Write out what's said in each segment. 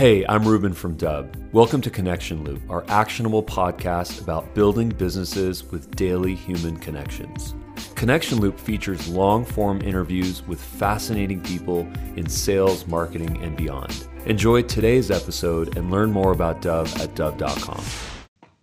Hey, I'm Ruben from Dubb. Welcome to Connection Loop, our actionable podcast about building businesses with daily human connections. Connection Loop features long form interviews with fascinating people in sales, marketing, and beyond. Enjoy today's episode and learn more about Dubb at Dubb.com.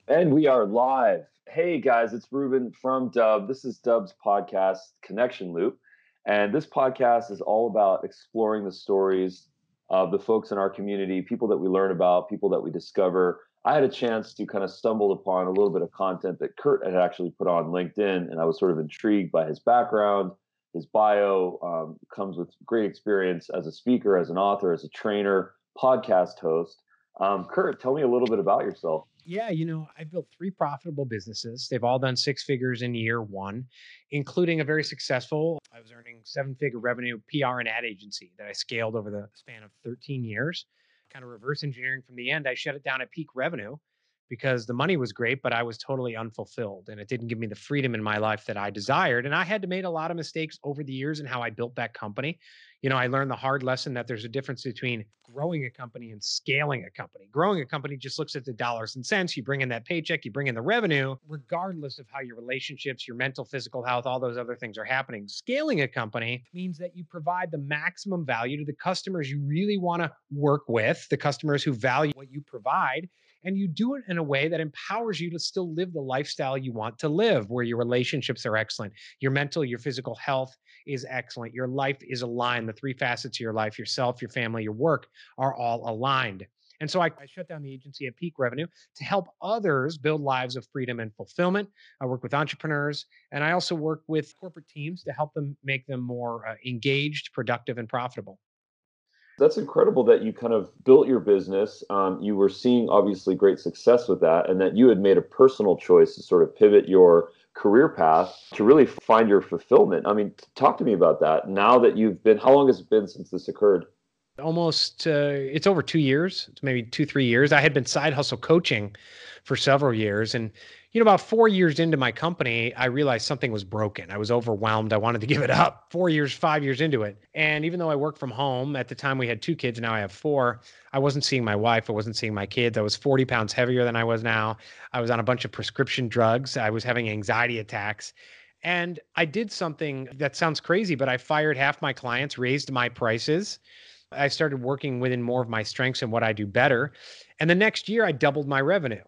And we are live. Hey guys, it's Ruben from Dubb. This is Dubb's podcast, Connection Loop. And this podcast is all about exploring the stories of the folks in our community, people that we learn about, people that we discover. I had a chance to kind of stumble upon a little bit of content that Kurt had actually put on LinkedIn, and I was sort of intrigued by his background. His bio um, comes with great experience as a speaker, as an author, as a trainer, podcast host. Um, Kurt, tell me a little bit about yourself yeah, you know, I've built three profitable businesses. They've all done six figures in year one, including a very successful, I was earning seven figure revenue PR and ad agency that I scaled over the span of 13 years. Kind of reverse engineering from the end. I shut it down at peak revenue because the money was great, but I was totally unfulfilled and it didn't give me the freedom in my life that I desired. And I had to make a lot of mistakes over the years in how I built that company. You know, I learned the hard lesson that there's a difference between growing a company and scaling a company. Growing a company just looks at the dollars and cents. You bring in that paycheck, you bring in the revenue, regardless of how your relationships, your mental, physical health, all those other things are happening. Scaling a company means that you provide the maximum value to the customers you really want to work with, the customers who value what you provide and you do it in a way that empowers you to still live the lifestyle you want to live, where your relationships are excellent, your mental, your physical health is excellent, your life is aligned. The three facets of your life yourself, your family, your work are all aligned. And so I, I, shut down the agency at peak revenue to help others build lives of freedom and fulfillment. I work with entrepreneurs and I also work with corporate teams to help them make them more uh, engaged, productive, and profitable. That's incredible that you kind of built your business. Um, you were seeing obviously great success with that, and that you had made a personal choice to sort of pivot your career path to really find your fulfillment. I mean, talk to me about that. Now that you've been, how long has it been since this occurred? Almost, uh, it's over two years. Maybe two, three years. I had been side hustle coaching for several years, and you know, about four years into my company, I realized something was broken. I was overwhelmed. I wanted to give it up. Four years, five years into it. And even though I worked from home, at the time we had two kids, now I have four, I wasn't seeing my wife. I wasn't seeing my kids. I was 40 pounds heavier than I was now. I was on a bunch of prescription drugs. I was having anxiety attacks. And I did something that sounds crazy, but I fired half my clients, raised my prices. I started working within more of my strengths and what I do better. And the next year, I doubled my revenue.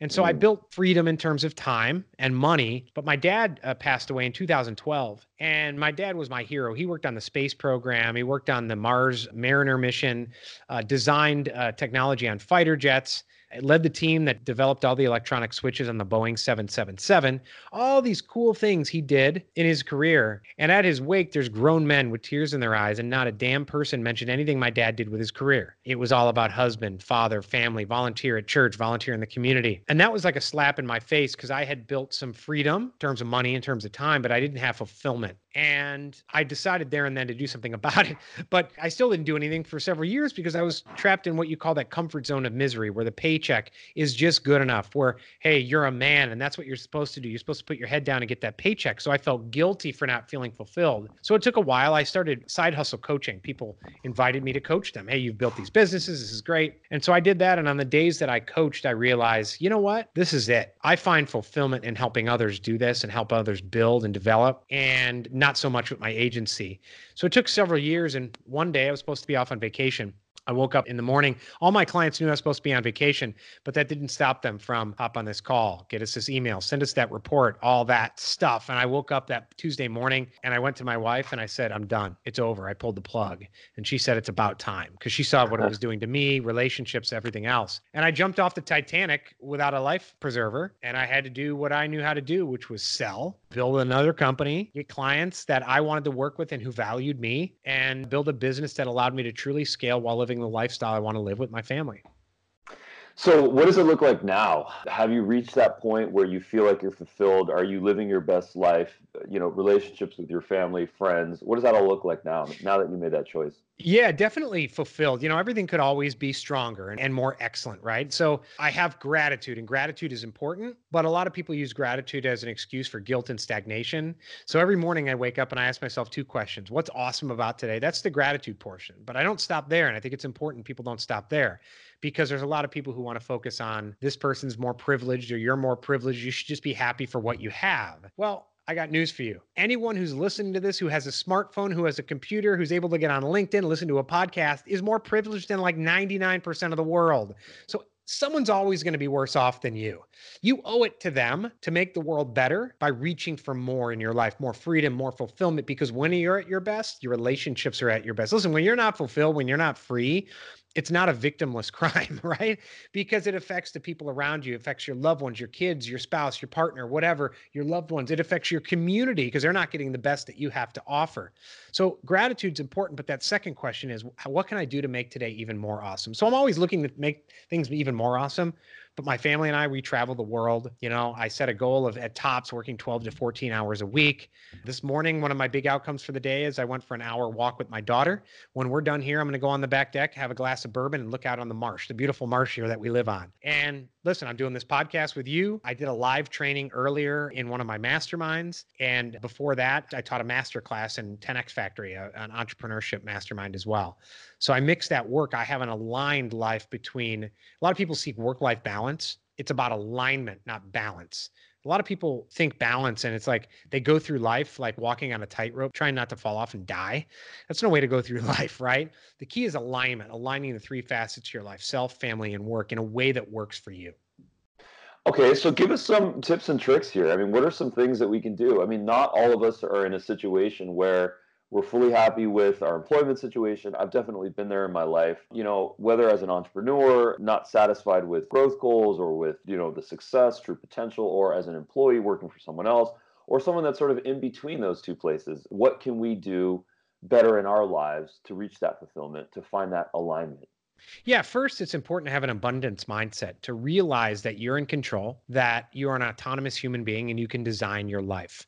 And so I built freedom in terms of time and money. But my dad uh, passed away in 2012. And my dad was my hero. He worked on the space program, he worked on the Mars Mariner mission, uh, designed uh, technology on fighter jets led the team that developed all the electronic switches on the Boeing 777. All these cool things he did in his career. And at his wake, there's grown men with tears in their eyes, and not a damn person mentioned anything my dad did with his career. It was all about husband, father, family, volunteer at church, volunteer in the community. And that was like a slap in my face because I had built some freedom in terms of money, in terms of time, but I didn't have fulfillment. And I decided there and then to do something about it. But I still didn't do anything for several years because I was trapped in what you call that comfort zone of misery, where the paycheck is just good enough. Where, hey, you're a man and that's what you're supposed to do. You're supposed to put your head down and get that paycheck. So I felt guilty for not feeling fulfilled. So it took a while. I started side hustle coaching. People invited me to coach them. Hey, you've built these businesses. This is great. And so I did that. And on the days that I coached, I realized, you know what? This is it. I find fulfillment in helping others do this and help others build and develop. And not not so much with my agency. So it took several years. And one day I was supposed to be off on vacation. I woke up in the morning. All my clients knew I was supposed to be on vacation, but that didn't stop them from hop on this call, get us this email, send us that report, all that stuff. And I woke up that Tuesday morning and I went to my wife and I said, I'm done. It's over. I pulled the plug. And she said, It's about time because she saw what it uh-huh. was doing to me, relationships, everything else. And I jumped off the Titanic without a life preserver. And I had to do what I knew how to do, which was sell, build another company, get clients that I wanted to work with and who valued me, and build a business that allowed me to truly scale while living living the lifestyle I want to live with my family. So, what does it look like now? Have you reached that point where you feel like you're fulfilled? Are you living your best life? You know, relationships with your family, friends. What does that all look like now? Now that you made that choice? Yeah, definitely fulfilled. You know, everything could always be stronger and, and more excellent, right? So I have gratitude, and gratitude is important, but a lot of people use gratitude as an excuse for guilt and stagnation. So every morning I wake up and I ask myself two questions What's awesome about today? That's the gratitude portion. But I don't stop there. And I think it's important people don't stop there because there's a lot of people who want to focus on this person's more privileged or you're more privileged. You should just be happy for what you have. Well, I got news for you. Anyone who's listening to this, who has a smartphone, who has a computer, who's able to get on LinkedIn, listen to a podcast, is more privileged than like 99% of the world. So someone's always going to be worse off than you. You owe it to them to make the world better by reaching for more in your life, more freedom, more fulfillment. Because when you're at your best, your relationships are at your best. Listen, when you're not fulfilled, when you're not free, it's not a victimless crime, right? Because it affects the people around you, it affects your loved ones, your kids, your spouse, your partner, whatever, your loved ones. It affects your community because they're not getting the best that you have to offer. So gratitude's important, but that second question is what can I do to make today even more awesome? So I'm always looking to make things even more awesome but my family and I, we travel the world. You know, I set a goal of at tops working 12 to 14 hours a week. This morning, one of my big outcomes for the day is I went for an hour walk with my daughter. When we're done here, I'm going to go on the back deck, have a glass of bourbon, and look out on the marsh, the beautiful marsh here that we live on. And listen, I'm doing this podcast with you. I did a live training earlier in one of my masterminds. And before that, I taught a master class in 10X Factory, an entrepreneurship mastermind as well. So I mix that work. I have an aligned life between a lot of people seek work life balance. It's about alignment, not balance. A lot of people think balance and it's like they go through life like walking on a tightrope, trying not to fall off and die. That's no way to go through life, right? The key is alignment, aligning the three facets of your life self, family, and work in a way that works for you. Okay, so give us some tips and tricks here. I mean, what are some things that we can do? I mean, not all of us are in a situation where we're fully happy with our employment situation. I've definitely been there in my life. You know, whether as an entrepreneur, not satisfied with growth goals or with, you know, the success, true potential, or as an employee working for someone else, or someone that's sort of in between those two places. What can we do better in our lives to reach that fulfillment, to find that alignment? Yeah, first, it's important to have an abundance mindset to realize that you're in control, that you're an autonomous human being, and you can design your life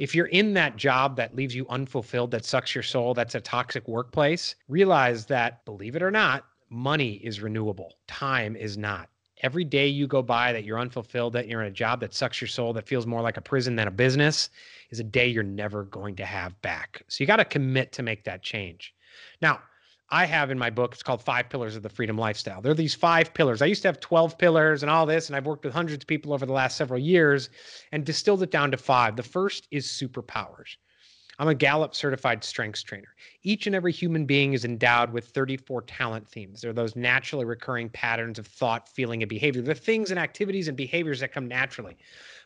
if you're in that job that leaves you unfulfilled, that sucks your soul, that's a toxic workplace, realize that, believe it or not, money is renewable, time is not. Every day you go by that you're unfulfilled, that you're in a job that sucks your soul, that feels more like a prison than a business, is a day you're never going to have back. So you got to commit to make that change. Now, I have in my book, it's called Five Pillars of the Freedom Lifestyle. There are these five pillars. I used to have 12 pillars and all this, and I've worked with hundreds of people over the last several years and distilled it down to five. The first is superpowers. I'm a Gallup certified strengths trainer. Each and every human being is endowed with 34 talent themes. They're those naturally recurring patterns of thought, feeling, and behavior. The things and activities and behaviors that come naturally.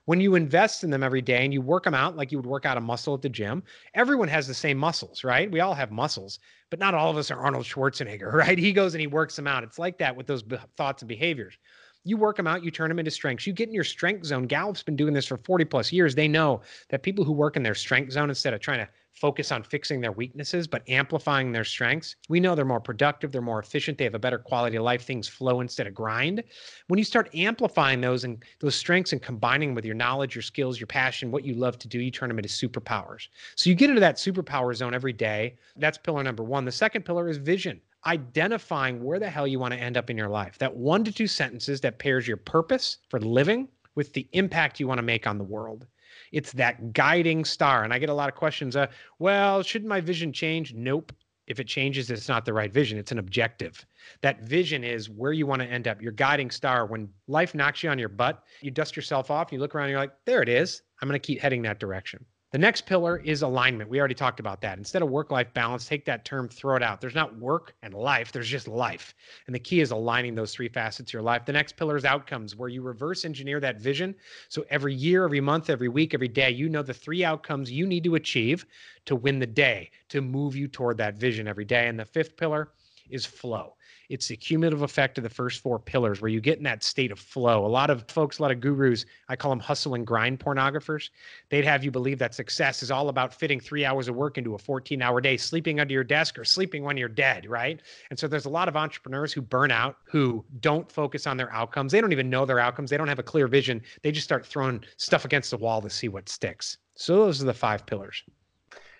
When you invest in them every day and you work them out like you would work out a muscle at the gym, everyone has the same muscles, right? We all have muscles, but not all of us are Arnold Schwarzenegger, right? He goes and he works them out. It's like that with those be- thoughts and behaviors. You work them out, you turn them into strengths. You get in your strength zone. Gallup's been doing this for 40 plus years. They know that people who work in their strength zone instead of trying to focus on fixing their weaknesses, but amplifying their strengths, we know they're more productive, they're more efficient, they have a better quality of life, things flow instead of grind. When you start amplifying those and those strengths and combining with your knowledge, your skills, your passion, what you love to do, you turn them into superpowers. So you get into that superpower zone every day. That's pillar number one. The second pillar is vision identifying where the hell you want to end up in your life. That one to two sentences that pairs your purpose for living with the impact you want to make on the world. It's that guiding star. And I get a lot of questions. Uh, well, shouldn't my vision change? Nope. If it changes, it's not the right vision. It's an objective. That vision is where you want to end up. Your guiding star. When life knocks you on your butt, you dust yourself off, you look around, you're like, there it is. I'm going to keep heading that direction. The next pillar is alignment. We already talked about that. Instead of work life balance, take that term, throw it out. There's not work and life, there's just life. And the key is aligning those three facets of your life. The next pillar is outcomes, where you reverse engineer that vision. So every year, every month, every week, every day, you know the three outcomes you need to achieve to win the day, to move you toward that vision every day. And the fifth pillar is flow. It's the cumulative effect of the first four pillars where you get in that state of flow. A lot of folks, a lot of gurus, I call them hustle and grind pornographers. They'd have you believe that success is all about fitting three hours of work into a 14 hour day, sleeping under your desk or sleeping when you're dead, right? And so there's a lot of entrepreneurs who burn out, who don't focus on their outcomes. They don't even know their outcomes. They don't have a clear vision. They just start throwing stuff against the wall to see what sticks. So those are the five pillars.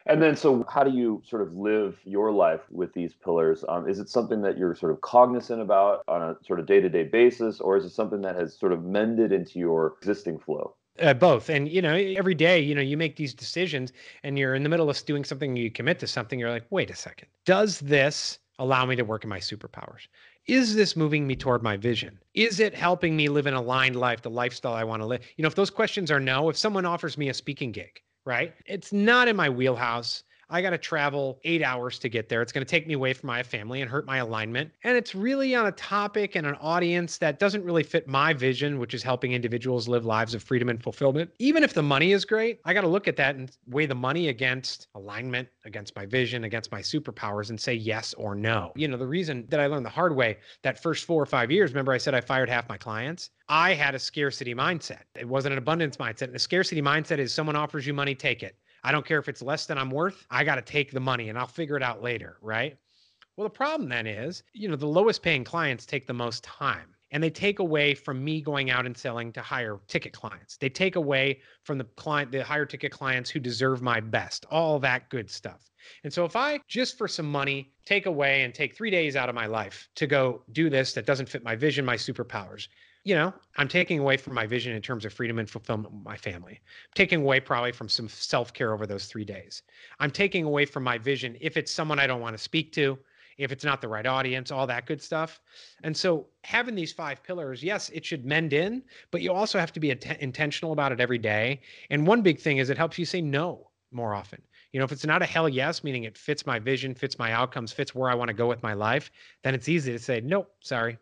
And then, so how do you sort of live your life with these pillars? Um, is it something that you're sort of cognizant about on a sort of day to day basis, or is it something that has sort of mended into your existing flow? Uh, both. And, you know, every day, you know, you make these decisions and you're in the middle of doing something, you commit to something, you're like, wait a second, does this allow me to work in my superpowers? Is this moving me toward my vision? Is it helping me live an aligned life, the lifestyle I want to live? You know, if those questions are no, if someone offers me a speaking gig, right? It's not in my wheelhouse. I got to travel eight hours to get there. It's going to take me away from my family and hurt my alignment. And it's really on a topic and an audience that doesn't really fit my vision, which is helping individuals live lives of freedom and fulfillment. Even if the money is great, I got to look at that and weigh the money against alignment, against my vision, against my superpowers, and say yes or no. You know, the reason that I learned the hard way that first four or five years, remember I said I fired half my clients? I had a scarcity mindset. It wasn't an abundance mindset. And a scarcity mindset is someone offers you money, take it. I don't care if it's less than I'm worth. I got to take the money and I'll figure it out later. Right. Well, the problem then is, you know, the lowest paying clients take the most time and they take away from me going out and selling to higher ticket clients. They take away from the client, the higher ticket clients who deserve my best, all that good stuff. And so if I just for some money take away and take three days out of my life to go do this that doesn't fit my vision, my superpowers, you know, I'm taking away from my vision in terms of freedom and fulfillment with my family. I'm taking away probably from some self care over those three days. I'm taking away from my vision if it's someone I don't want to speak to, if it's not the right audience, all that good stuff. And so having these five pillars, yes, it should mend in, but you also have to be att- intentional about it every day. And one big thing is it helps you say no more often. You know, if it's not a hell yes, meaning it fits my vision, fits my outcomes, fits where I want to go with my life, then it's easy to say, nope, sorry,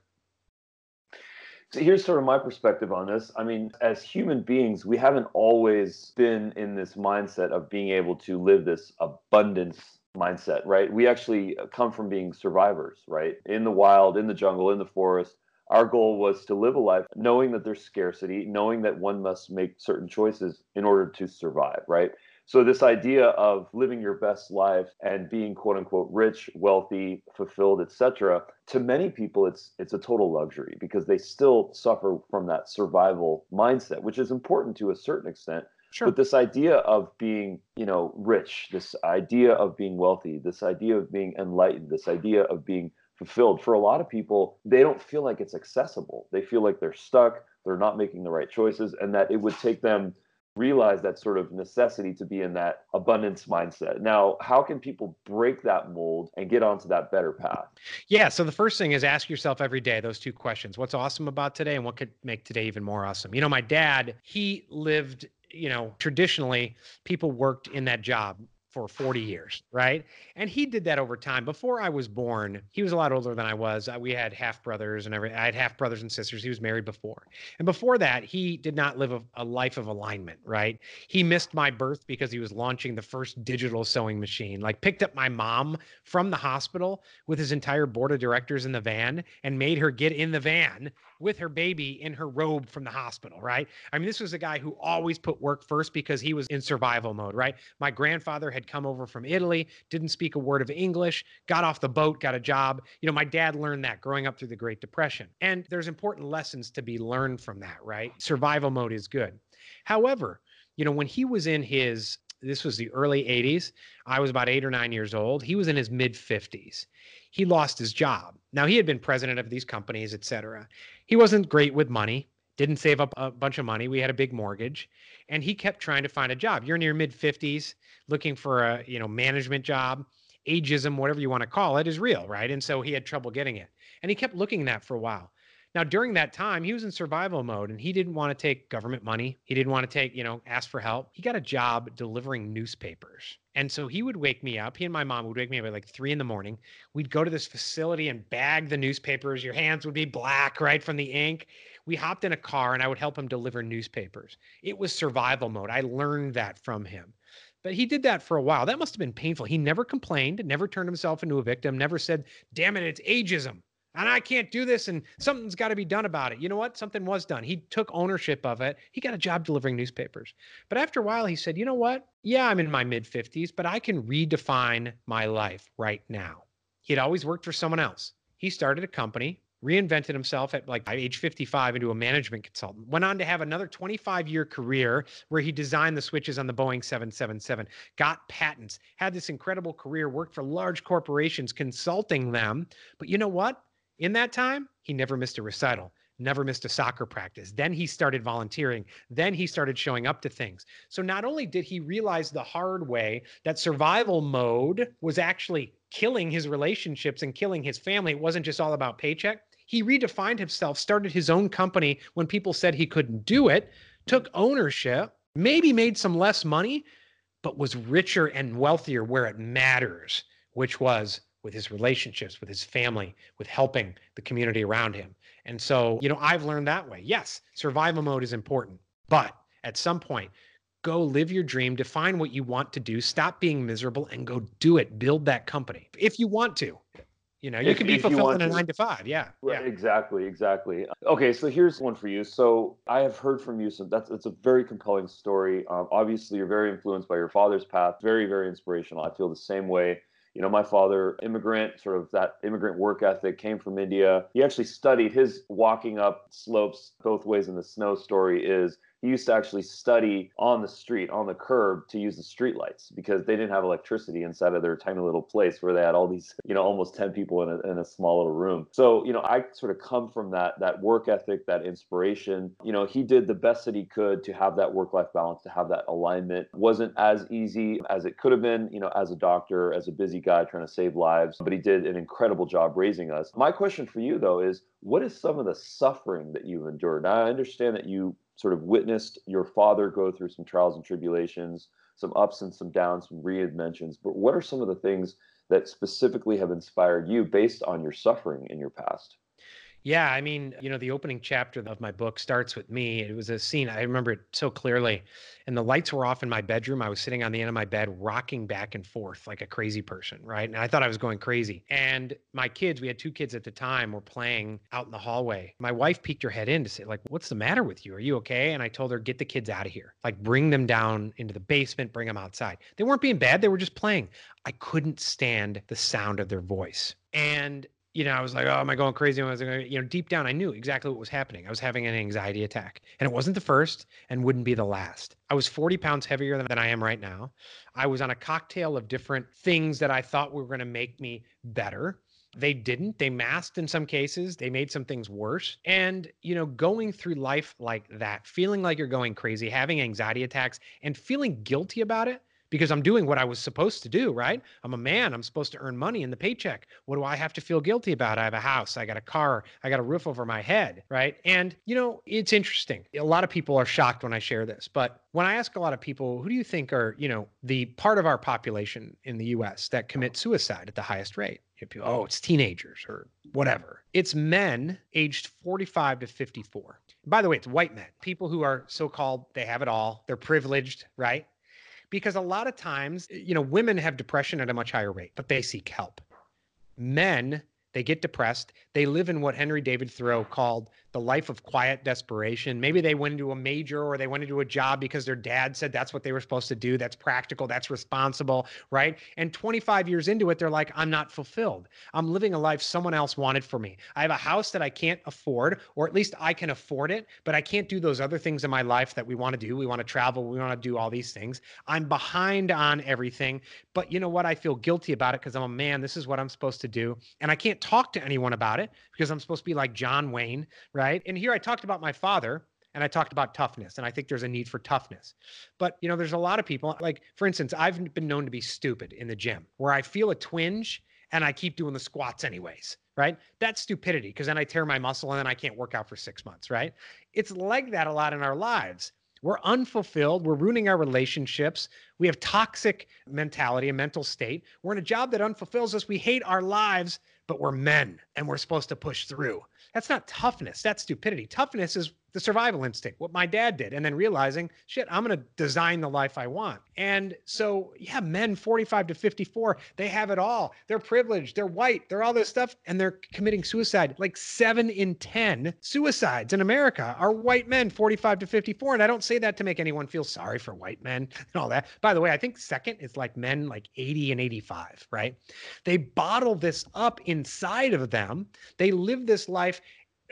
so here's sort of my perspective on this. I mean, as human beings, we haven't always been in this mindset of being able to live this abundance mindset, right? We actually uh, come from being survivors, right? In the wild, in the jungle, in the forest. Our goal was to live a life knowing that there's scarcity, knowing that one must make certain choices in order to survive, right? So this idea of living your best life and being quote unquote rich, wealthy, fulfilled, etc. To many people, it's it's a total luxury because they still suffer from that survival mindset, which is important to a certain extent. Sure. But this idea of being, you know, rich, this idea of being wealthy, this idea of being enlightened, this idea of being fulfilled, for a lot of people, they don't feel like it's accessible. They feel like they're stuck, they're not making the right choices, and that it would take them realize that sort of necessity to be in that abundance mindset. Now, how can people break that mold and get onto that better path? Yeah. So the first thing is ask yourself every day those two questions What's awesome about today and what could make today even more awesome? You know, my dad, he lived you know, traditionally people worked in that job for 40 years, right? And he did that over time. Before I was born, he was a lot older than I was. Uh, we had half brothers and every I had half brothers and sisters. He was married before. And before that, he did not live a, a, life of alignment, right? He missed my birth because he was launching the first digital sewing machine. Like picked up my mom from the hospital with his entire board of directors in the van and made her get in the van with her baby in her robe from the hospital, right? I mean, this was a guy who always put work first because he was in survival mode, right? My grandfather had come over from Italy, didn't speak a word of English, got off the boat, got a job. You know, my dad learned that growing up through the Great Depression. And there's important lessons to be learned from that, right? Survival mode is good. However, you know, when he was in his this was the early 80s. I was about eight or nine years old. He was in his mid 50s. He lost his job. Now, he had been president of these companies, et cetera. He wasn't great with money, didn't save up a bunch of money. We had a big mortgage, and he kept trying to find a job. You're in your mid 50s looking for a, you know, management job. Ageism, whatever you want to call it, is real, right? And so he had trouble getting it. And he kept looking that for a while. Now, during that time, he was in survival mode and he didn't want to take government money. He didn't want to take, you know, ask for help. He got a job delivering newspapers. And so he would wake me up. He and my mom would wake me up at like three in the morning. We'd go to this facility and bag the newspapers. Your hands would be black, right, from the ink. We hopped in a car and I would help him deliver newspapers. It was survival mode. I learned that from him. But he did that for a while. That must have been painful. He never complained, never turned himself into a victim, never said, damn it, it's ageism and I can't do this and something's got to be done about it. You know what? Something was done. He took ownership of it. He got a job delivering newspapers. But after a while, he said, you know what? Yeah, I'm in my mid 50s, but I can redefine my life right now. He had always worked for someone else. He started a company reinvented himself at like age 55 into a management consultant. Went on to have another 25 year career where he designed the switches on the Boeing 777, got patents, had this incredible career, worked for large corporations, consulting them. But you know what? In that time, he never missed a recital never missed a soccer practice. Then he started volunteering. Then he started showing up to things. So not only did he realize the hard way that survival mode was actually killing his relationships and killing his family, it wasn't just all about paycheck. He redefined himself, started his own company when people said he couldn't do it, took ownership, maybe made some less money, but was richer and wealthier where it matters, which was with his relationships, with his family, with helping the community around him. And so, you know, I've learned that way. Yes, survival mode is important, but at some point, go live your dream, define what you want to do, stop being miserable, and go do it. Build that company if you want to. You know, you if, can be fulfilled in a nine to five. Yeah. Right, yeah. Exactly. Exactly. Okay. So here's one for you. So I have heard from you some, that's, it's a very compelling story. Um, obviously you're very influenced by your father's path. Very, very inspirational. I feel the same way you know, my father, immigrant, sort of that immigrant work ethic, came from India. He actually studied his walking up slopes both ways in the snow story is he used to actually study on the street, on the curb to use the street lights because they didn't have electricity inside of their tiny little place where they had all these, you know, almost 10 people in a, in a small little room. So, you know, I sort of come from that, that work ethic, that inspiration. You know, he did the best that he could to have that work life balance, to have that alignment. Wasn't as easy as it could have been, you know, as a doctor, as a busy guy trying to save lives, but he did an incredible job raising us. My question for you, though, is what is some of the suffering that you've endured? Now, I understand that you sort of witnessed your father go through some trials and tribulations, some ups and some downs, some reinventions. But what are some of the things that specifically have inspired you based on your suffering in your past? Yeah, I mean, you know, the opening chapter of my book starts with me. It was a scene, I remember it so clearly. And the lights were off in my bedroom. I was sitting on the end of my bed, rocking back and forth like a crazy person, right? And I thought I was going crazy. And my kids, we had two kids at the time, were playing out in the hallway. My wife peeked her head in to say, like, what's the matter with you? Are you okay? And I told her, get the kids out of here. Like, bring them down into the basement, bring them outside. They weren't being bad, they were just playing. I couldn't stand the sound of their voice. And you know, I was like, oh, am I going crazy? I was like, you know, deep down, I knew exactly what was happening. I was having an anxiety attack, and it wasn't the first and wouldn't be the last. I was 40 pounds heavier than, than I am right now. I was on a cocktail of different things that I thought were going to make me better. They didn't. They masked in some cases. They made some things worse. And, you know, going through life like that, feeling like you're going crazy, having anxiety attacks, and feeling guilty about it because I'm doing what I was supposed to do, right? I'm a man. I'm supposed to earn money in the paycheck. What do I have to feel guilty about? I have a house, I got a car, I got a roof over my head, right? And, you know, it's interesting. A lot of people are shocked when I share this, but when I ask a lot of people, who do you think are, you know, the part of our population in the US that commit suicide at the highest rate? People, oh, it's teenagers or whatever. It's men aged 45 to 54. By the way, it's white men, people who are so called, they have it all, they're privileged, right? Because a lot of times, eh, you know, women have depression at a much higher rate, but they seek help. Men, they get depressed. They live in what Henry David Thoreau called the life of quiet desperation. Maybe they went into a major or they went into a job because their dad said that's what they were supposed to do. That's practical, that's responsible, right? And 25 years into it, they're like, I'm not fulfilled. I'm living a life someone else wanted for me. I have a house that I can't afford, or at least I can afford it, but I can't do those other things in my life that we want to do. We want to travel, we want to do all these things. I'm behind on everything, but you know what? I feel guilty about it because I'm a man. This is what I'm supposed to do. And I can't talk to anyone about it because I'm supposed to be like John Wayne, right? And here I talked about my father and I talked about toughness and I think there's a need for toughness. But, you know, there's a lot of people like for instance, I've been known to be stupid in the gym where I feel a twinge and I keep doing the squats anyways, right? That's stupidity because then I tear my muscle and then I can't work out for 6 months, right? It's like that a lot in our lives. We're unfulfilled. We're ruining our relationships. We have toxic mentality, a mental state. We're in a job that unfulfills us. We hate our lives, but we're men and we're supposed to push through. That's not toughness. That's stupidity. Toughness is the survival instinct, what my dad did, and then realizing, shit, I'm going to design the life I want. And so, yeah, men 45 to 54, they have it all. They're privileged, they're white, they're all this stuff, and they're committing suicide. Like seven in 10 suicides in America are white men 45 to 54. And I don't say that to make anyone feel sorry for white men and all that. By the way, I think second is like men like 80 and 85, right? They bottle this up inside of them. They live this life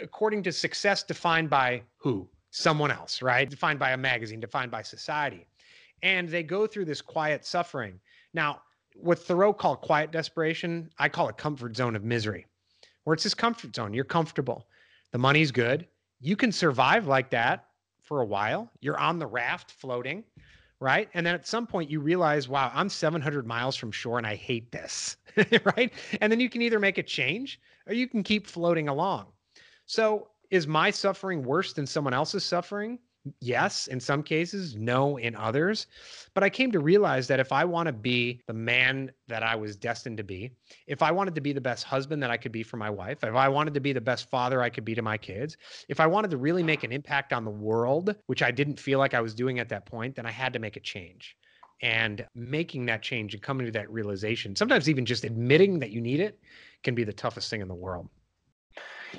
according to success defined by who? Someone else, right? Defined by a magazine, defined by society. And they go through this quiet suffering. Now, what Thoreau called quiet desperation, I call it comfort zone of misery, where it's this comfort zone. You're comfortable. The money's good. You can survive like that for a while. You're on the raft floating, right? And then at some point you realize, wow, I'm 700 miles from shore and I hate this, right? And then you can either make a change or you can keep floating along. So, is my suffering worse than someone else's suffering? Yes, in some cases, no, in others. But I came to realize that if I want to be the man that I was destined to be, if I wanted to be the best husband that I could be for my wife, if I wanted to be the best father I could be to my kids, if I wanted to really make an impact on the world, which I didn't feel like I was doing at that point, then I had to make a change. And making that change and coming to that realization, sometimes even just admitting that you need it, can be the toughest thing in the world.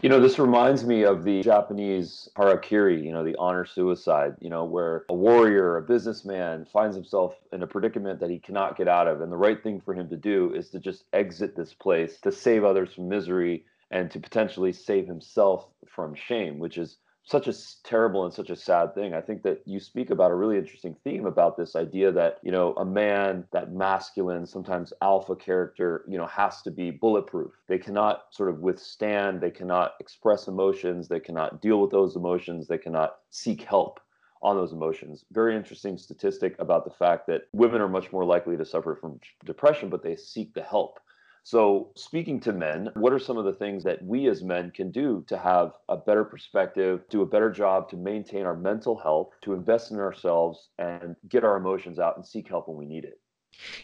You know, this reminds me of the Japanese harakiri, you know, the honor suicide, you know, where a warrior, a businessman finds himself in a predicament that he cannot get out of. And the right thing for him to do is to just exit this place to save others from misery and to potentially save himself from shame, which is such a terrible and such a sad thing. I think that you speak about a really interesting theme about this idea that, you know, a man, that masculine, sometimes alpha character, you know, has to be bulletproof. They cannot sort of withstand, they cannot express emotions, they cannot deal with those emotions, they cannot seek help on those emotions. Very interesting statistic about the fact that women are much more likely to suffer from depression, but they seek the help. So, speaking to men, what are some of the things that we as men can do to have a better perspective, do a better job to maintain our mental health, to invest in ourselves, and get our emotions out and seek help when we need it?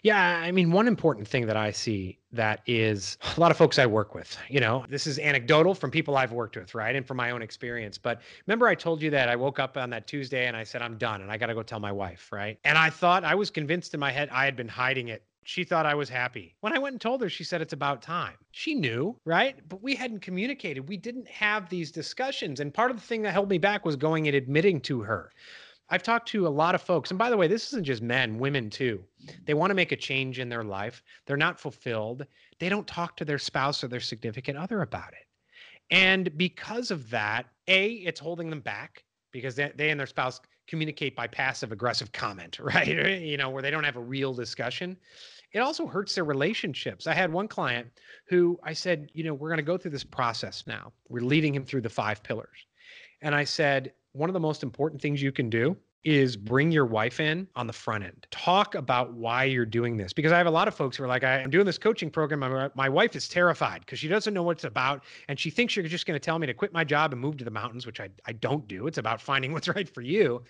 Yeah, I mean, one important thing that I see that is a lot of folks I work with, you know, this is anecdotal from people I've worked with, right? And from my own experience. But remember, I told you that I woke up on that Tuesday and I said, I'm done and I got to go tell my wife, right? And I thought I was convinced in my head I had been hiding it she thought I was happy. When I went and told her, she said it's about time. She knew, right? But we hadn't communicated. We didn't have these discussions. And part of the thing that held me back was going and admitting to her. I've talked to a lot of folks, and by the way, this isn't just men, women too. They want to make a change in their life. They're not fulfilled. They don't talk to their spouse or their significant other about it. And because of that, A, it's holding them back because they, they and their spouse communicate by passive aggressive comment, right? You know, where they don't have a real discussion it also hurts their relationships. I had one client who I said, you know, we're going to go through this process now. We're leading him through the five pillars. And I said, one of the most important things you can do is bring your wife in on the front end. Talk about why you're doing this. Because I have a lot of folks who are like, I'm doing this coaching program. My, my wife is terrified because she doesn't know what it's about. And she thinks you're just going to tell me to quit my job and move to the mountains, which I, I don't do. It's about finding what's right for you.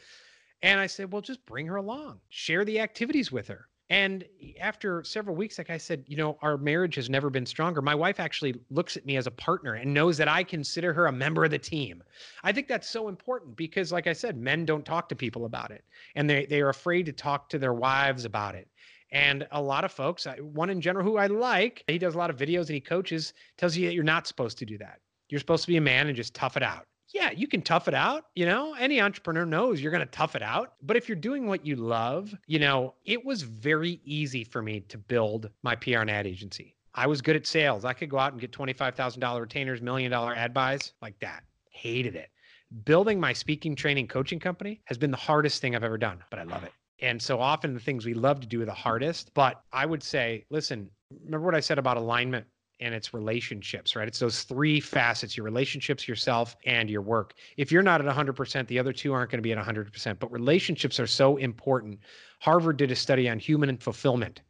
And I said, well, just bring her along, share the activities with her. And after several weeks, like I said, you know, our marriage has never been stronger. My wife actually looks at me as a partner and knows that I consider her a member of the team. I think that's so important because, like I said, men don't talk to people about it and they, they are afraid to talk to their wives about it. And a lot of folks, one in general who I like, he does a lot of videos and he coaches, tells you that you're not supposed to do that. You're supposed to be a man and just tough it out yeah, you can tough it out. You know, any entrepreneur knows you're going to tough it out. But if you're doing what you love, you know, it was very easy for me to build my PR and ad agency. I was good at sales. I could go out and get $25,000 retainers, million dollar ad buys like that. Hated it. Building my speaking, training, coaching company has been the hardest thing I've ever done, but I love it. And so often the things we love to do are the hardest. But I would say, listen, remember what I said about alignment and it's relationships, right? It's those three facets your relationships, yourself, and your work. If you're not at 100%, the other two aren't going to be at 100%. But relationships are so important. Harvard did a study on human fulfillment.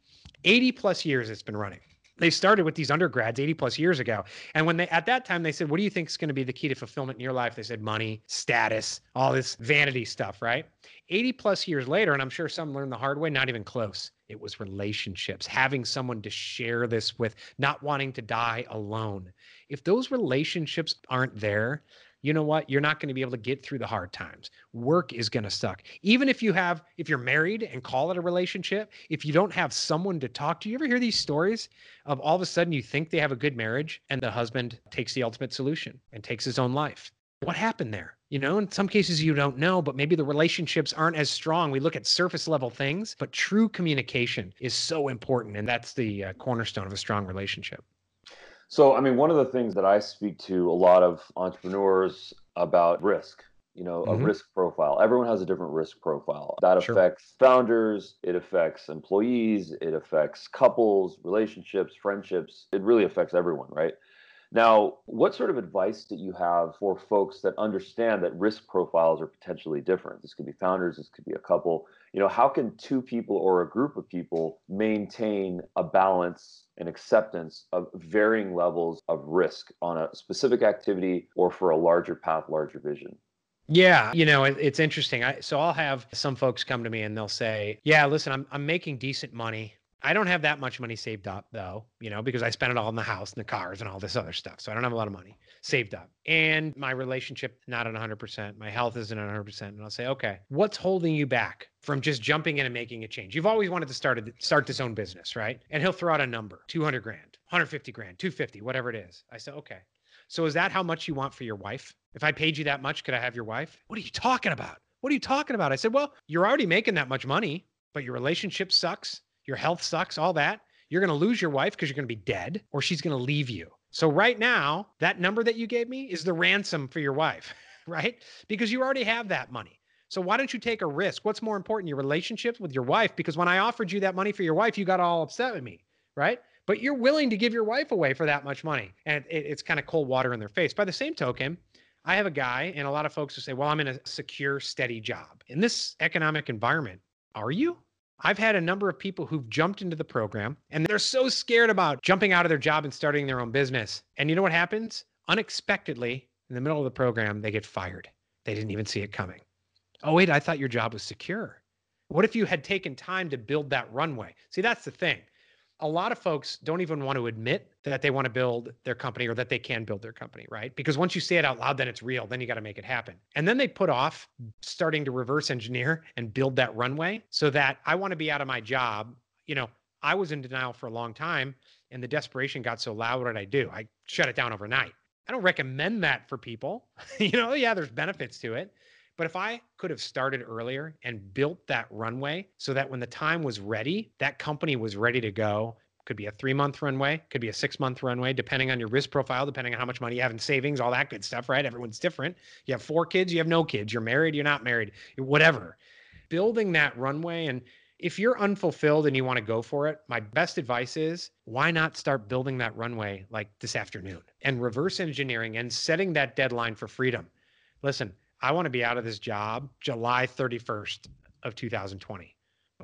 80 plus years it's been running they started with these undergrads 80 plus years ago and when they at that time they said what do you think is going to be the key to fulfillment in your life they said money status all this vanity stuff right 80 plus years later and i'm sure some learned the hard way not even close it was relationships having someone to share this with not wanting to die alone if those relationships aren't there you know what? You're not going to be able to get through the hard times. Work is going to suck. Even if you have, if you're married and call it a relationship, if you don't have someone to talk to, you ever hear these stories of all of a sudden you think they have a good marriage and the husband takes the ultimate solution and takes his own life? What happened there? You know, in some cases you don't know, but maybe the relationships aren't as strong. We look at surface level things, but true communication is so important. And that's the uh, cornerstone of a strong relationship. So, I mean, one of the things that I speak to a lot of entrepreneurs about risk, you know, mm-hmm. a risk profile. Everyone has a different risk profile that sure. affects founders, it affects employees, it affects couples, relationships, friendships. It really affects everyone, right? Now, what sort of advice do you have for folks that understand that risk profiles are potentially different? This could be founders, this could be a couple. You know, how can two people or a group of people maintain a balance and acceptance of varying levels of risk on a specific activity or for a larger path, larger vision? Yeah, you know, it, it's interesting. I, so I'll have some folks come to me and they'll say, "Yeah, listen, I'm I'm making decent money. I don't have that much money saved up though, you know, because I spent it all in the house and the cars and all this other stuff. So I don't have a lot of money saved up. And my relationship not at 100%, my health isn't at 100%. And I'll say, "Okay, what's holding you back from just jumping in and making a change? You've always wanted to start a, start this own business, right?" And he'll throw out a number, 200 grand, 150 grand, 250, whatever it is. I say, "Okay. So is that how much you want for your wife? If I paid you that much, could I have your wife?" What are you talking about? What are you talking about? I said, "Well, you're already making that much money, but your relationship sucks your health sucks, all that, you're going to lose your wife because you're going to be dead or she's going to leave you. So right now, that number that you gave me is the ransom for your wife, right? Because you already have that money. So why don't you take a risk? What's more important, your relationship with your wife? Because when I offered you that money for your wife, you got all upset with me, right? But you're willing to give your wife away for that much money. And it, it's kind of cold water in their face. By the same token, I have a guy, and a lot of folks who say, well, I'm in a secure, steady job. In this economic environment, are you? I've had a number of people who've jumped into the program and they're so scared about jumping out of their job and starting their own business. And you know what happens? Unexpectedly, in the middle of the program, they get fired. They didn't even see it coming. Oh, wait, I thought your job was secure. What if you had taken time to build that runway? See, that's the thing a lot of folks don't even want to admit that they want to build their company or that they can build their company, right? Because once you say it out loud, then it's real. Then you got to make it happen. And then they put off starting to reverse engineer and build that runway so that I want to be out of my job. You know, I was in denial for a long time and the desperation got so loud. What did I do? I shut it down overnight. I don't recommend that for people. you know, yeah, there's benefits to it. But if I could have started earlier and built that runway so that when the time was ready, that company was ready to go, could be a three month runway, could be a six month runway, depending on your risk profile, depending on how much money you have in savings, all that good stuff, right? Everyone's different. You have four kids, you have no kids, you're married, you're not married, whatever. Building that runway and if you're unfulfilled and you want to go for it, my best advice is why not start building that runway like this afternoon and reverse engineering and setting that deadline for freedom. Listen, I want to be out of this job July 31st of 2020.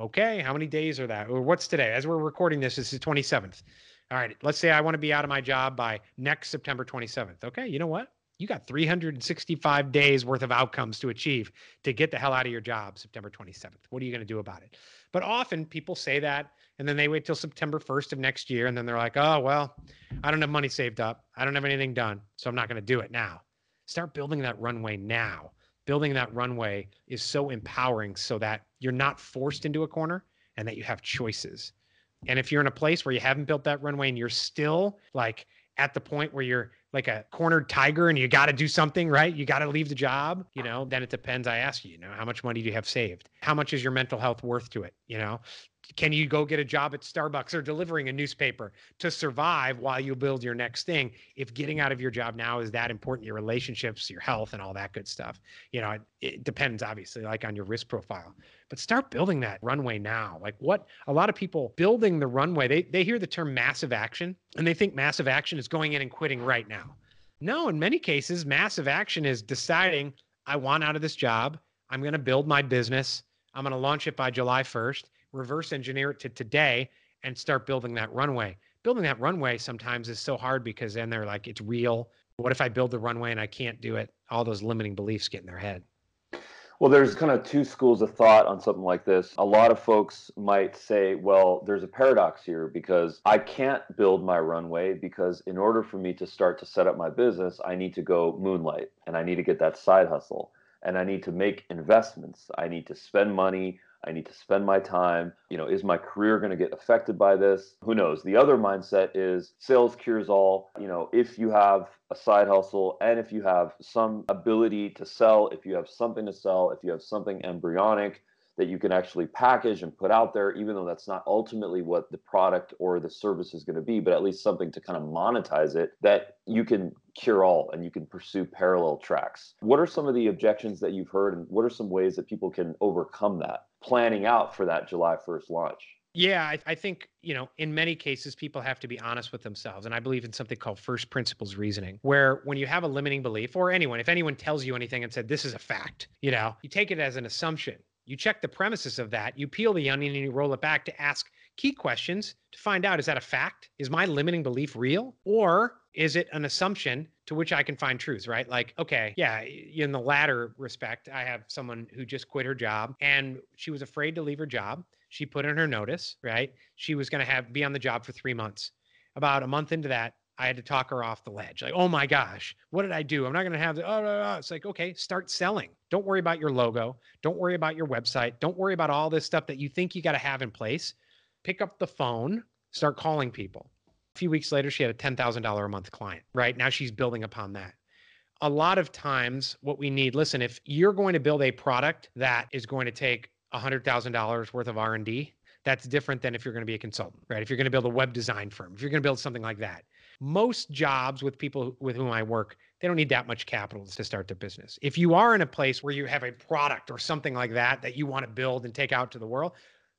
Okay, how many days are that? Or what's today? As we're recording this, this is 27th. All right, let's say I want to be out of my job by next September 27th. Okay, you know what? You got 365 days worth of outcomes to achieve to get the hell out of your job September 27th. What are you going to do about it? But often people say that and then they wait till September 1st of next year and then they're like, oh, well, I don't have money saved up. I don't have anything done. So I'm not going to do it now. Start building that runway now. Building that runway is so empowering so that you're not forced into a corner and that you have choices. And if you're in a place where you haven't built that runway and you're still like at the point where you're like a cornered tiger and you got to do something, right? You got to leave the job, you know, then it depends. I ask you, you know, how much money do you have saved? How much is your mental health worth to it? You know, can you go get a job at Starbucks or delivering a newspaper to survive while you build your next thing? If getting out of your job now is that important, your relationships, your health, and all that good stuff, you know, it, it depends obviously like on your risk profile. But start building that runway now. Like what a lot of people building the runway, they they hear the term massive action and they think massive action is going in and quitting right now. No, in many cases, massive action is deciding I want out of this job. I'm going to build my business. I'm going to launch it by July 1st reverse engineer it to today and start building that runway. Building that runway sometimes is so hard because then they're like, it's real. What if I build the runway and I can't do it? All those limiting beliefs get in their head. Well, there's kind of two schools of thought on something like this. A lot of folks might say, well, there's a paradox here because I can't build my runway because in order for me to start to set up my business, I need to go moonlight and I need to get that side hustle and I need to make investments. I need to spend money. I need to spend my time. You know, is my career going to get affected by this? Who knows? The other mindset is sales cures all. You know, if you have a side hustle and if you have some ability to sell, if you have something to sell, if you have something embryonic, that you can actually package and put out there, even though that's not ultimately what the product or the service is going to be, but at least something to kind of monetize it that you can cure all and you can pursue parallel tracks. What are some of the objections that you've heard, and what are some ways that people can overcome that planning out for that July 1st launch? Yeah, I, I, think, you know, in many cases, people have to be honest with themselves. And I believe in something called first principles reasoning, where when you have a limiting belief, or anyone, if anyone tells you anything and said, this is a fact, you know, you take it as an assumption. You check the premises of that, you peel the onion and you roll it back to ask key questions to find out is that a fact? Is my limiting belief real? Or is it an assumption to which I can find truth, right? Like, okay, yeah, in the latter respect, I have someone who just quit her job and she was afraid to leave her job. She put in her notice, right? She was going to have be on the job for 3 months. About a month into that, I had to talk her off the ledge. Like, oh my gosh, what did I do? I'm not going to have the, oh, it's like, okay, start selling. Don't worry about your logo. Don't worry about your website. Don't worry about all this stuff that you think you got to have in place. Pick up the phone, start calling people. A few weeks later, she had a $10,000 a month client, right? Now she's building upon that. A lot of times, what we need, listen, if you're going to build a product that is going to take $100,000 worth of R&D, that's different than if you're going to be a consultant, right? If you're going to build a web design firm, if you're going to build something like that, most jobs with people with whom I work, they don't need that much capital to start their business. If you are in a place where you have a product or something like that that you want to build and take out to the world,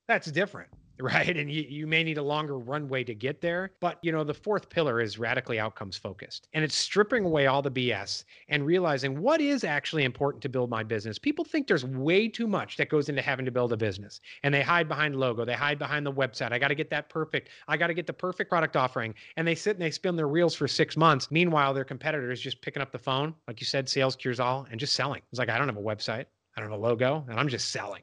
that's different. right? And you, you may need a longer runway to get there. But, you know, the fourth pillar is radically outcomes focused. And it's stripping away all the BS and realizing what is actually important to build my business. People think there's way too much that goes into having to build a business. And they hide behind logo, they hide behind the website. I got to get that perfect. I got to get the perfect product offering. And they sit and they spin their reels for six months. Meanwhile, their competitor is just picking up the phone, like you said, sales cures all, and just selling. It's like, I don't have a website. I don't have a logo, and I'm just selling.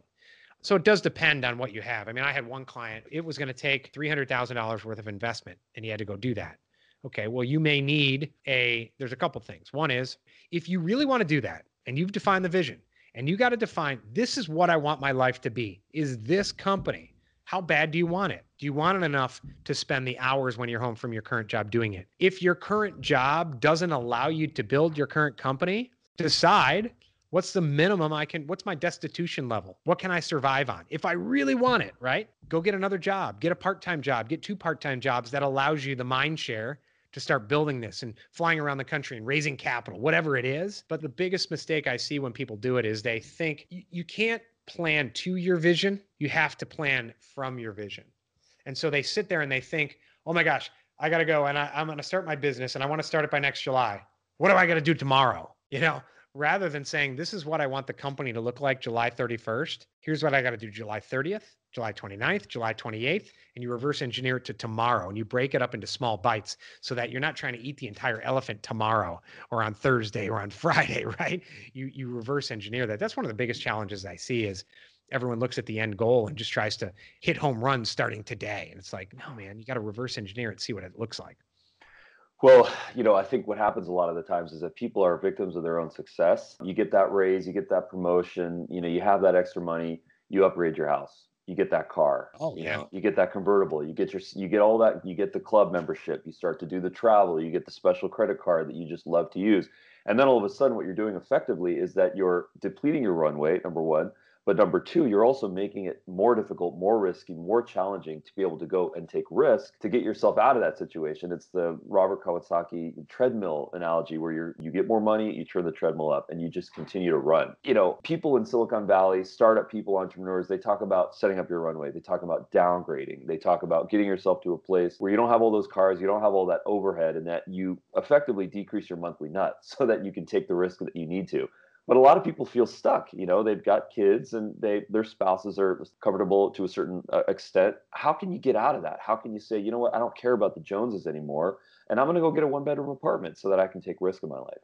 So it does depend on what you have. I mean, I had one client, it was going to take $300,000 worth of investment and he had to go do that. Okay, well, you may need a, there's a couple things. One is if you really want to do that and you've defined the vision and you got to define this is what I want my life to be, is this company. How bad do you want it? Do you want it enough to spend the hours when you're home from your current job doing it? If your current job doesn't allow you to build your current company, decide What's the minimum I can, what's my destitution level? What can I survive on? If I really want it, right? Go get another job, get a part time job, get two part time jobs that allows you the mind share to start building this and flying around the country and raising capital, whatever it is. But the biggest mistake I see when people do it is they think you, can't plan to your vision, you have to plan from your vision. And so they sit there and they think, oh my gosh, I got to go and I, I'm going to start my business and I want to start it by next July. What do I to do tomorrow? You know, rather than saying, this is what I want the company to look like July 31st, here's what I got to do July 30th, July 29th, July 28th, and you reverse engineer it to tomorrow and you break it up into small bites so that you're not trying to eat the entire elephant tomorrow or on Thursday or on Friday, right? You you reverse engineer that. That's one of the biggest challenges I see is everyone looks at the end goal and just tries to hit home runs starting today. And it's like, no, man, you got to reverse engineer it, see what it looks like. Well, you know, I think what happens a lot of the times is that people are victims of their own success. You get that raise, you get that promotion, you know, you have that extra money, you upgrade your house, you get that car. Oh you yeah. Know, you get that convertible, you get your you get all that, you get the club membership, you start to do the travel, you get the special credit card that you just love to use. And then all of a sudden what you're doing effectively is that you're depleting your runway, number 1, but number two, you're also making it more difficult, more risky, more challenging to be able to go and take risk to get yourself out of that situation. It's the Robert Kiyosaki treadmill analogy where you you get more money, you turn the treadmill up, and you just continue to run. You know, people in Silicon Valley, startup people, entrepreneurs, they talk about setting up your runway. They talk about downgrading. They talk about getting yourself to a place where you don't have all those cars, you don't have all that overhead, and that you effectively decrease your monthly nut so that you can take the risk that you need to but a lot of people feel stuck you know they've got kids and they their spouses are comfortable to a certain uh, extent how can you get out of that how can you say you know what i don't care about the joneses anymore and I'm going to go get a one bedroom apartment so that I can take risk in my life.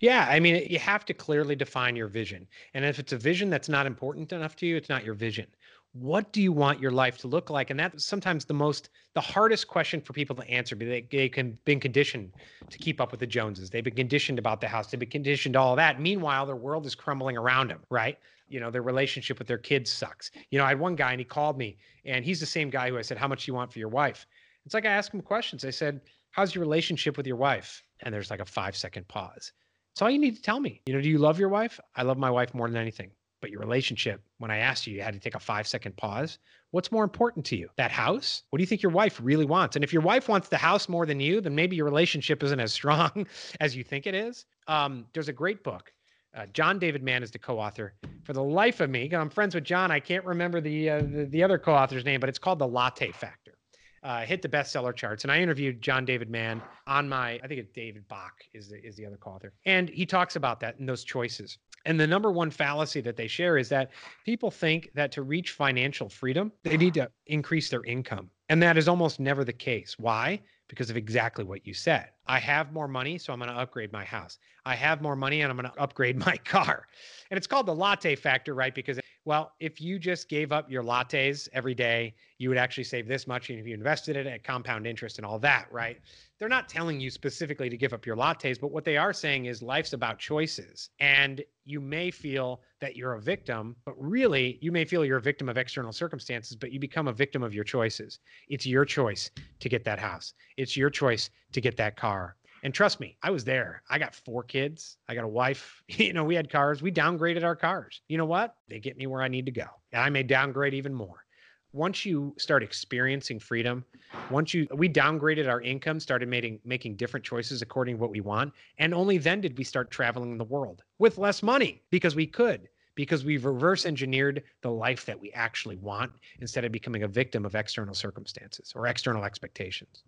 Yeah, I mean, you have to clearly define your vision. And if it's a vision that's not important enough to you, it's not your vision. What do you want your life to look like? And that's sometimes the most, the hardest question for people to answer. They, they can been conditioned to keep up with the Joneses. They've been conditioned about the house. They've been conditioned all that. Meanwhile, their world is crumbling around them, right? You know, their relationship with their kids sucks. You know, I had one guy and he called me, and he's the same guy who I said, "How much do you want for your wife?" It's like I asked him questions. I said, "How's your relationship with your wife?" And there's like a five second pause. It's all you need to tell me. You know, do you love your wife? I love my wife more than anything. But your relationship, when I asked you, you had to take a five second pause. What's more important to you? That house? What do you think your wife really wants? And if your wife wants the house more than you, then maybe your relationship isn't as strong as you think it is. Um, there's a great book. Uh, John David Mann is the co-author. For the life of me, I'm friends with John. I can't remember the, uh, the, the other co-author's name, but it's called The Latte Factor uh, hit the bestseller charts. And I interviewed John David Mann on my, I think it's David Bach is the, is the other co-author. And he talks about that and those choices. And the number one fallacy that they share is that people think that to reach financial freedom, they need to increase their income. And that is almost never the case. Why? Because of exactly what you said. I have more money, so I'm going to upgrade my house. I have more money and I'm going to upgrade my car. And it's called the latte factor, right? Because well, if you just gave up your lattes every day, you would actually save this much. And if you invested it at compound interest and all that, right? They're not telling you specifically to give up your lattes, but what they are saying is life's about choices. And you may feel that you're a victim, but really, you may feel you're a victim of external circumstances, but you become a victim of your choices. It's your choice to get that house, it's your choice to get that car. And trust me, I was there. I got four kids. I got a wife. You know, we had cars. We downgraded our cars. You know what? They get me where I need to go. And I may downgrade even more. Once you start experiencing freedom, once you we downgraded our income, started making making different choices according to what we want, and only then did we start traveling the world with less money because we could because we've reverse engineered the life that we actually want instead of becoming a victim of external circumstances or external expectations.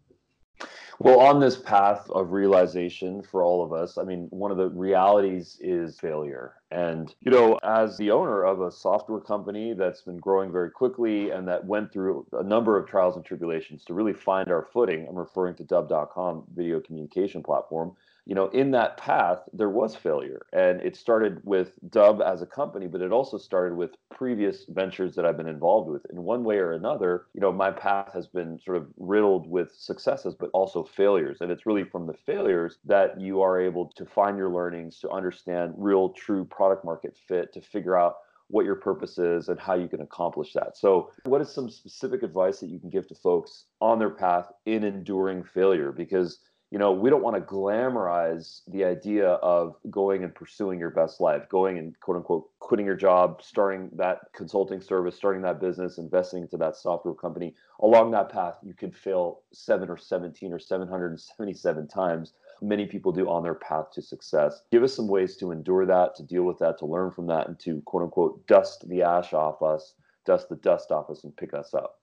Well, on this path of realization for all of us, I mean, one of the realities is failure. And, you know, as the owner of a software company that's been growing very quickly and that went through a number of trials and tribulations to really find our footing, I'm referring to dubb.com video communication platform you know, in that path, there was failure. And it started with Dubb as a company, but it also started with previous ventures that I've been involved with. In one way or another, you know, my path has been sort of riddled with successes, but also failures. And it's really from the failures that you are able to find your learnings, to understand real, true product market fit, to figure out what your purpose is and how you can accomplish that. So, what is some specific advice that you can give to folks on their path in enduring failure? Because you know, we don't want to glamorize the idea of going and pursuing your best life, going and quote unquote quitting your job, starting that consulting service, starting that business, investing into that software company. Along that path, you can fail seven or 17 or 777 times. Many people do on their path to success. Give us some ways to endure that, to deal with that, to learn from that, and to quote unquote dust the ash off us, dust the dust off us, and pick us up.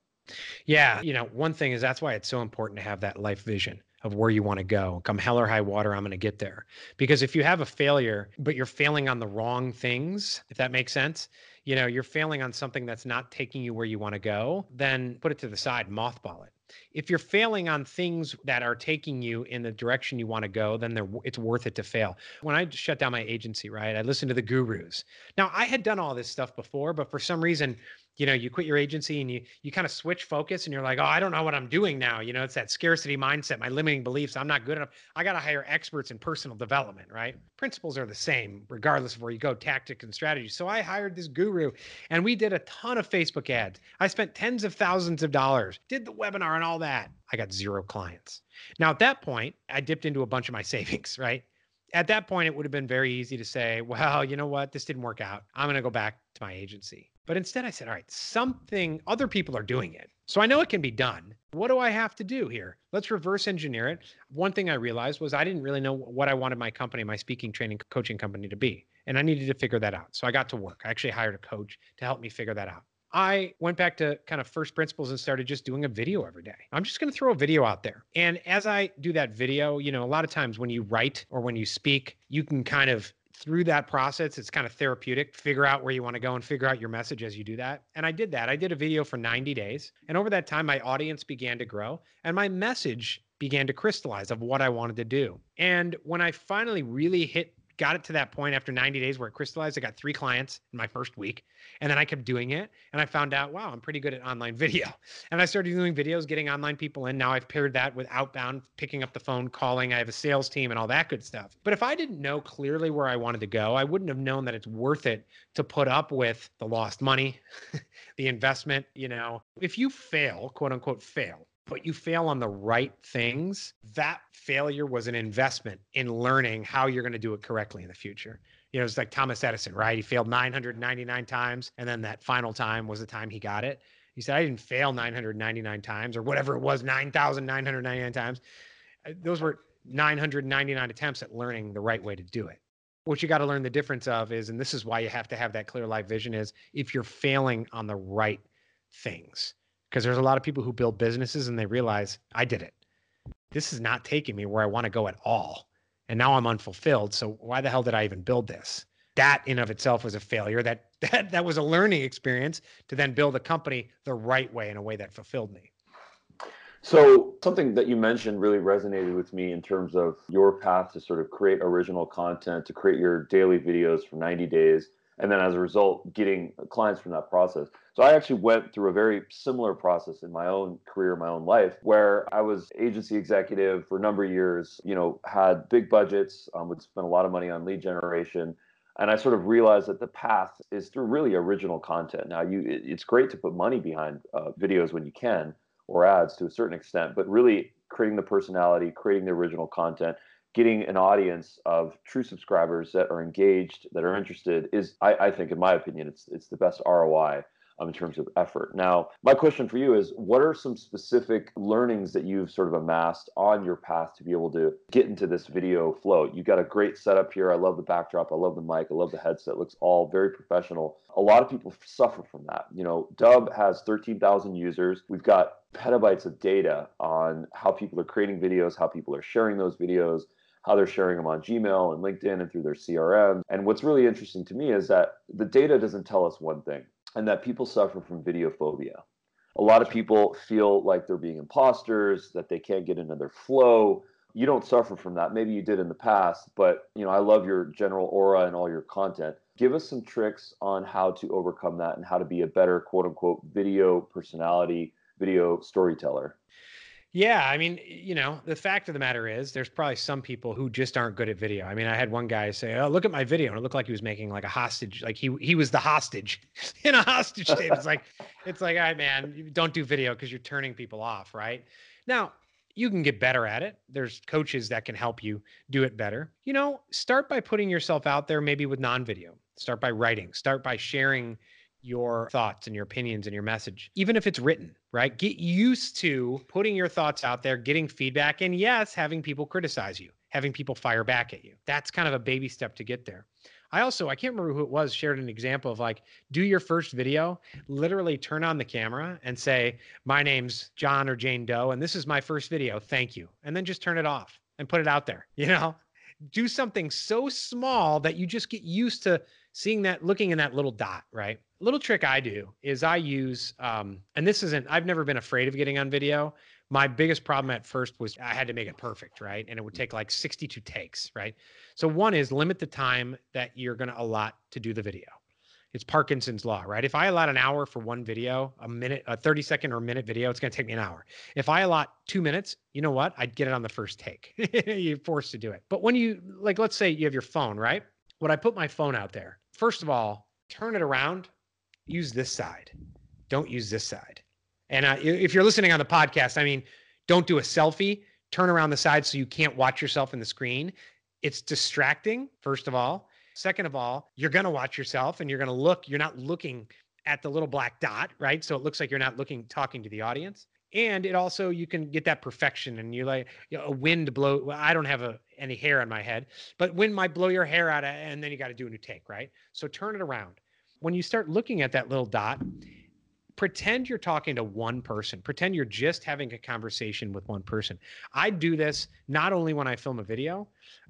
Yeah. You know, one thing is that's why it's so important to have that life vision of where you want to go. Come hell or high water, I'm going to get there. Because if you have a failure, but you're failing on the wrong things, if that makes sense, you know, you're failing on something that's not taking you where you want to go, then put it to the side, mothball it. If you're failing on things that are taking you in the direction you want to go, then it's worth it to fail. When I shut down my agency, right, I listened to the gurus. Now, I had done all this stuff before, but for some reason, you know you quit your agency and you you kind of switch focus and you're like oh i don't know what i'm doing now. You know it's that scarcity mindset my limiting beliefs i'm not good enough. I got to hire experts in personal development right? Principles are the same regardless of where you go tactics and strategies so i hired this guru and we did a ton of facebook ads. I spent tens of thousands of dollars did the webinar and all that. I got zero clients. Now at that point i dipped into a bunch of my savings right? At that point it would have been very easy to say well you know what? This didn't work out. I'm going to go back to my agency but instead, I said, all right, something, other people are doing it. So I know it can be done. What do I have to do here? Let's reverse engineer it. One thing I realized was I didn't really know what I wanted my company, my speaking, training, coaching company to be. And I needed to figure that out. So I got to work. I actually hired a coach to help me figure that out. I went back to kind of first principles and started just doing a video every day. I'm just going to throw a video out there. And as I do that video, you know, a lot of times when you write or when you speak, you can kind of through that process, it's kind of therapeutic. Figure out where you want to go and figure out your message as you do that. And I did that. I did a video for 90 days. And over that time, my audience began to grow and my message began to crystallize of what I wanted to do. And when I finally really hit got it to that point after 90 days where it crystallized. I got three clients in my first week. And then I kept doing it. And I found out, wow, I'm pretty good at online video. And I started doing videos, getting online people in. Now I've paired that with outbound, picking up the phone, calling. I have a sales team and all that good stuff. But if I didn't know clearly where I wanted to go, I wouldn't have known that it's worth it to put up with the lost money, the investment. You know, if you fail, quote unquote, fail, but you fail on the right things, that failure was an investment in learning how you're going to do it correctly in the future. You know, it's like Thomas Edison, right? He failed 999 times, and then that final time was the time he got it. He said, I didn't fail 999 times or whatever it was, 9,999 times. Uh, those were 999 attempts at learning the right way to do it. What you got to learn the difference of is, and this is why you have to have that clear life vision, is if you're failing on the right things because there's a lot of people who build businesses and they realize I did it. This is not taking me where I want to go at all. And now I'm unfulfilled. So why the hell did I even build this? That in of itself was a failure. That that that was a learning experience to then build a company the right way in a way that fulfilled me. So, something that you mentioned really resonated with me in terms of your path to sort of create original content, to create your daily videos for 90 days, and then as a result, getting clients from that process. So I actually went through a very similar process in my own career, my own life, where I was agency executive for a number of years. You know, had big budgets, um, would spend a lot of money on lead generation, and I sort of realized that the path is through really original content. Now, you it's great to put money behind uh, videos when you can or ads to a certain extent, but really creating the personality, creating the original content, getting an audience of true subscribers that are engaged, that are interested, is I, I think, in my opinion, it's it's the best ROI um, in terms of effort. Now, my question for you is what are some specific learnings that you've sort of amassed on your path to be able to get into this video flow? You've got a great setup here. I love the backdrop. I love the mic. I love the headset. It looks all very professional. A lot of people suffer from that. You know, Dubb has 13,000 users. We've got petabytes of data on how people are creating videos, how people are sharing those videos, how they're sharing them on Gmail and LinkedIn and through their CRM. And what's really interesting to me is that the data doesn't tell us one thing and that people suffer from video phobia. A lot of people feel like they're being imposters, that they can't get into their flow. You don't suffer from that. Maybe you did in the past, but you know, I love your general aura and all your content. Give us some tricks on how to overcome that and how to be a better quote unquote video personality, video storyteller. Yeah, I mean, you know, the fact of the matter is, there's probably some people who just aren't good at video. I mean, I had one guy say, "Oh, look at my video," and it looked like he was making like a hostage, like he he was the hostage in a hostage state. It's like, it's like, all right, man, don't do video because you're turning people off, right? Now, you can get better at it. There's coaches that can help you do it better. You know, start by putting yourself out there, maybe with non-video. Start by writing. Start by sharing your thoughts and your opinions and your message, even if it's written, right? Get used to putting your thoughts out there, getting feedback, and yes, having people criticize you, having people fire back at you. That's kind of a baby step to get there. I also, I can't remember who it was, shared an example of like, do your first video, literally turn on the camera and say, My name's John or Jane Doe, and this is my first video. Thank you. And then just turn it off and put it out there, you know? Do something so small that you just get used to seeing that, looking in that little dot, right? little trick I do is I use, um, and this isn't, I've never been afraid of getting on video. My biggest problem at first was I had to make it perfect, right? And it would take like 62 takes, right? So, one is limit the time that you're going to allot to do the video. It's Parkinson's law, right? If I allot an hour for one video, a minute, a 30 second or a minute video, it's going to take me an hour. If I allot two minutes, you know what? I'd get it on the first take. you're forced to do it. But when you, like, let's say you have your phone, right? When I put my phone out there, first of all, turn it around use this side. Don't use this side. And uh, if you're listening on the podcast, I mean, don't do a selfie. Turn around the side so you can't watch yourself in the screen. It's distracting, first of all. Second of all, you're going to watch yourself and you're going to look, you're not looking at the little black dot, right? So it looks like you're not looking, talking to the audience. And it also, you can get that perfection and you're like you know, a wind blow. Well, I don't have a, any hair on my head, but wind might blow your hair out and then you got to do a new take, right? So turn it around when you start looking at that little dot, pretend you're talking to one person. Pretend you're just having a conversation with one person. I do this not only when I film a video,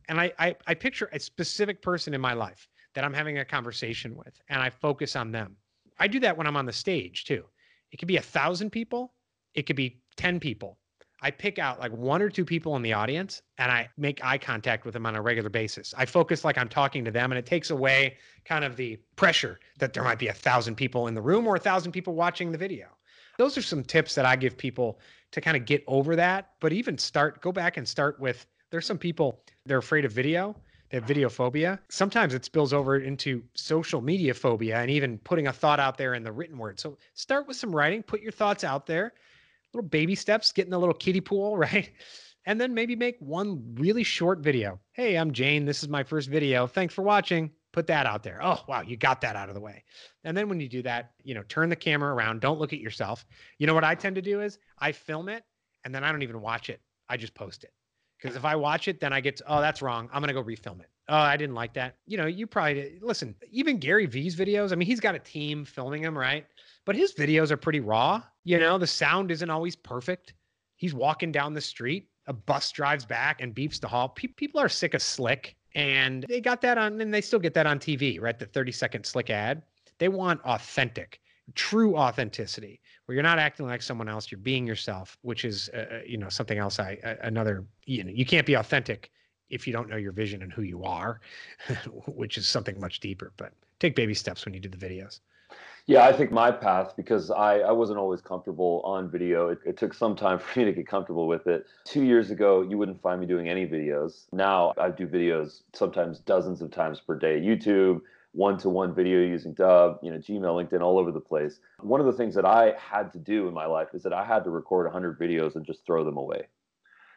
and I, I I picture a specific person in my life that I'm having a conversation with, and I focus on them. I do that when I'm on the stage too. It could be a thousand people, it could be 10 people. I pick out like one or two people in the audience and I make eye contact with them on a regular basis. I focus like I'm talking to them and it takes away kind of the pressure that there might be a thousand people in the room or a thousand people watching the video. Those are some tips that I give people to kind of get over that. But even start, go back and start with there's some people, they're afraid of video they have video phobia. Sometimes it spills over into social media phobia and even putting a thought out there in the written word. So start with some writing, put your thoughts out there, little baby steps, get in the little kiddie pool, right? And then maybe make one really short video. Hey, I'm Jane. This is my first video. Thanks for watching. Put that out there. Oh, wow, you got that out of the way. And then when you do that, you know, turn the camera around. Don't look at yourself. You know what I tend to do is I film it and then I don't even watch it. I just post it. Because if I watch it, then I get, to, oh, that's wrong. I'm going to go refilm it. Oh, I didn't like that. You know, you probably listen, even Gary Vee's videos. I mean, he's got a team filming him, right? But his videos are pretty raw. You know, the sound isn't always perfect. He's walking down the street, a bus drives back and beeps the hall. Pe- people are sick of slick, and they got that on, and they still get that on TV, right? The 30 second slick ad. They want authentic true authenticity where you're not acting like someone else you're being yourself which is uh, uh you know something else i uh, another you know you can't be authentic if you don't know your vision and who you are which is something much deeper but take baby steps when you do the videos yeah i think my path because i i wasn't always comfortable on video it, it took some time for me to get comfortable with it two years ago you wouldn't find me doing any videos now i do videos sometimes dozens of times per day youtube one-to-one video using Dubb, you know, Gmail, LinkedIn, all over the place. One of the things that I had to do in my life is that I had to record 100 videos and just throw them away.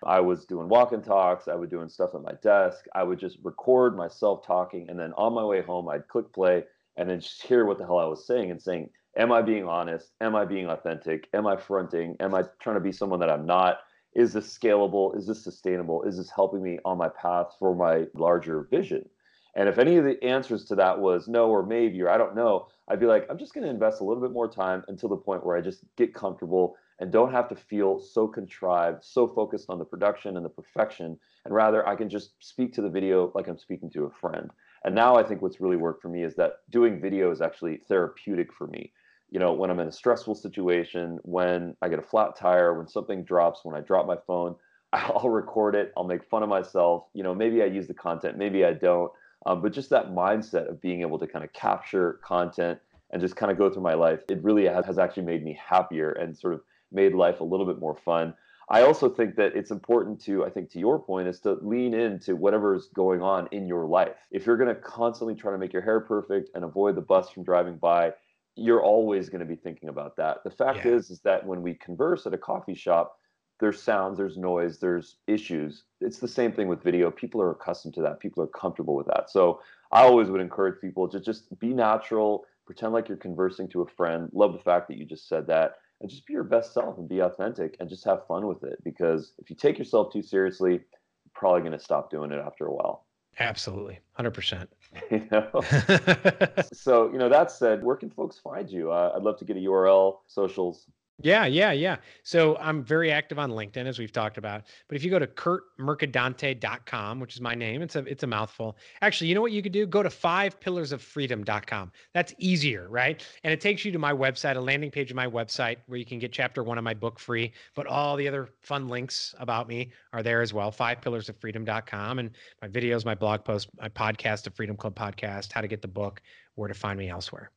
I was doing walk and talks. I was doing stuff at my desk. I would just record myself talking, and then on my way home, I'd click play and then just hear what the hell I was saying and saying, "Am I being honest? Am I being authentic? Am I fronting? Am I trying to be someone that I'm not? Is this scalable? Is this sustainable? Is this helping me on my path for my larger vision?" And if any of the answers to that was no or maybe or I don't know, I'd be like, I'm just going to invest a little bit more time until the point where I just get comfortable and don't have to feel so contrived, so focused on the production and the perfection. And rather, I can just speak to the video like I'm speaking to a friend. And now I think what's really worked for me is that doing video is actually therapeutic for me. You know, when I'm in a stressful situation, when I get a flat tire, when something drops, when I drop my phone, I'll record it. I'll make fun of myself. You know, maybe I use the content, maybe I don't um, but just that mindset of being able to kind of capture content and just kind of go through my life, it really has actually made me happier and sort of made life a little bit more fun. I also think that it's important to, I think to your point, is to lean into whatever's going on in your life. If you're going to constantly try to make your hair perfect and avoid the bus from driving by, you're always going to be thinking about that. The fact yeah. is, is that when we converse at a coffee shop, there's sounds, there's noise, there's issues. It's the same thing with video. People are accustomed to that. People are comfortable with that. So I always would encourage people to just be natural, pretend like you're conversing to a friend. Love the fact that you just said that. And just be your best self and be authentic and just have fun with it. Because if you take yourself too seriously, you're probably going to stop doing it after a while. Absolutely. 100%. you know? so, you know, that said, where can folks find you? Uh, I'd love to get a URL, socials. Yeah, yeah, yeah. So I'm very active on LinkedIn, as we've talked about. But if you go to kurtmercadante.com, which is my name, it's a it's a mouthful. Actually, you know what you could do? Go to fivepillarsofreedom.com. That's easier, right? And it takes you to my website, a landing page of my website where you can get chapter one of my book free. But all the other fun links about me are there as well. Fivepillarsofreedom.com and my videos, my blog post, my podcast, the Freedom Club podcast, how to get the book, where to find me elsewhere.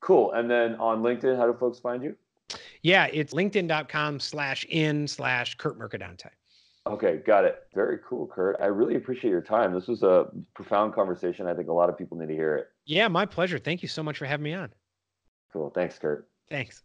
Cool. And then on LinkedIn, how do folks find you? Yeah, it's linkedin.com slash in slash Kurt Mercadante. Okay, got it. Very cool, Kurt. I really appreciate your time. This was a profound conversation. I think a lot of people need to hear it. Yeah, my pleasure. Thank you so much for having me on. Cool. Thanks, Kurt. Thanks.